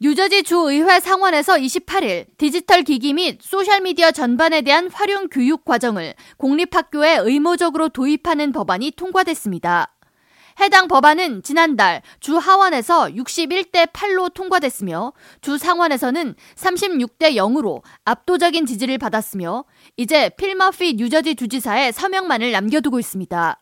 뉴저지 주의회 상원에서 28일 디지털 기기 및 소셜미디어 전반에 대한 활용 교육 과정을 공립학교에 의무적으로 도입하는 법안이 통과됐습니다. 해당 법안은 지난달 주 하원에서 61대 8로 통과됐으며 주 상원에서는 36대 0으로 압도적인 지지를 받았으며 이제 필머피 뉴저지 주지사의 서명만을 남겨두고 있습니다.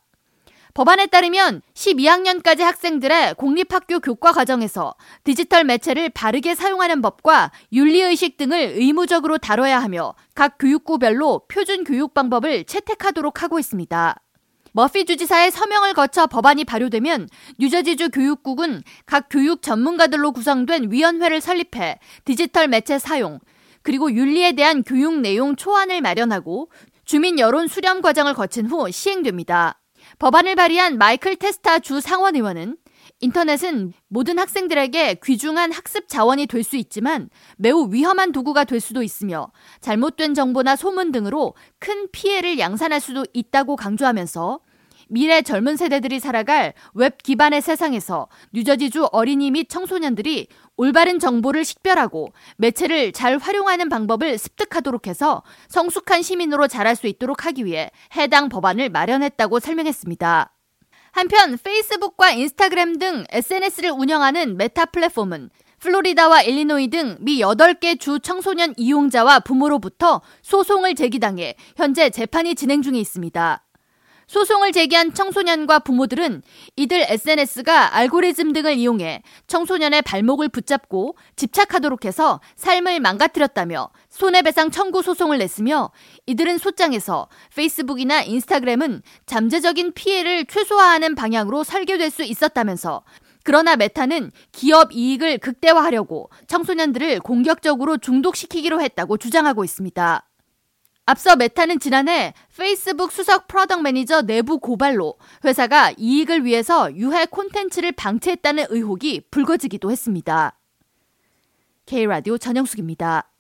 법안에 따르면 12학년까지 학생들의 공립학교 교과 과정에서 디지털 매체를 바르게 사용하는 법과 윤리의식 등을 의무적으로 다뤄야 하며 각 교육구별로 표준 교육 방법을 채택하도록 하고 있습니다. 머피 주지사의 서명을 거쳐 법안이 발효되면 뉴저지주 교육국은 각 교육 전문가들로 구성된 위원회를 설립해 디지털 매체 사용, 그리고 윤리에 대한 교육 내용 초안을 마련하고 주민 여론 수렴 과정을 거친 후 시행됩니다. 법안을 발의한 마이클 테스타 주 상원 의원은 인터넷은 모든 학생들에게 귀중한 학습 자원이 될 수 있지만 매우 위험한 도구가 될 수도 있으며 잘못된 정보나 소문 등으로 큰 피해를 양산할 수도 있다고 강조하면서 미래 젊은 세대들이 살아갈 웹 기반의 세상에서 뉴저지주 어린이 및 청소년들이 올바른 정보를 식별하고 매체를 잘 활용하는 방법을 습득하도록 해서 성숙한 시민으로 자랄 수 있도록 하기 위해 해당 법안을 마련했다고 설명했습니다. 한편 페이스북과 인스타그램 등 SNS를 운영하는 메타 플랫폼은 플로리다와 일리노이 등 미 8개 주 청소년 이용자와 부모로부터 소송을 제기당해 현재 재판이 진행 중에 있습니다. 소송을 제기한 청소년과 부모들은 이들 SNS가 알고리즘 등을 이용해 청소년의 발목을 붙잡고 집착하도록 해서 삶을 망가뜨렸다며 손해배상 청구 소송을 냈으며 이들은 소장에서 페이스북이나 인스타그램은 잠재적인 피해를 최소화하는 방향으로 설계될 수 있었다면서 그러나 메타는 기업 이익을 극대화하려고 청소년들을 공격적으로 중독시키기로 했다고 주장하고 있습니다. 앞서 메타는 지난해 페이스북 수석 product manager 내부 고발로 회사가 이익을 위해서 유해 콘텐츠를 방치했다는 의혹이 불거지기도 했습니다. K라디오 전영숙입니다.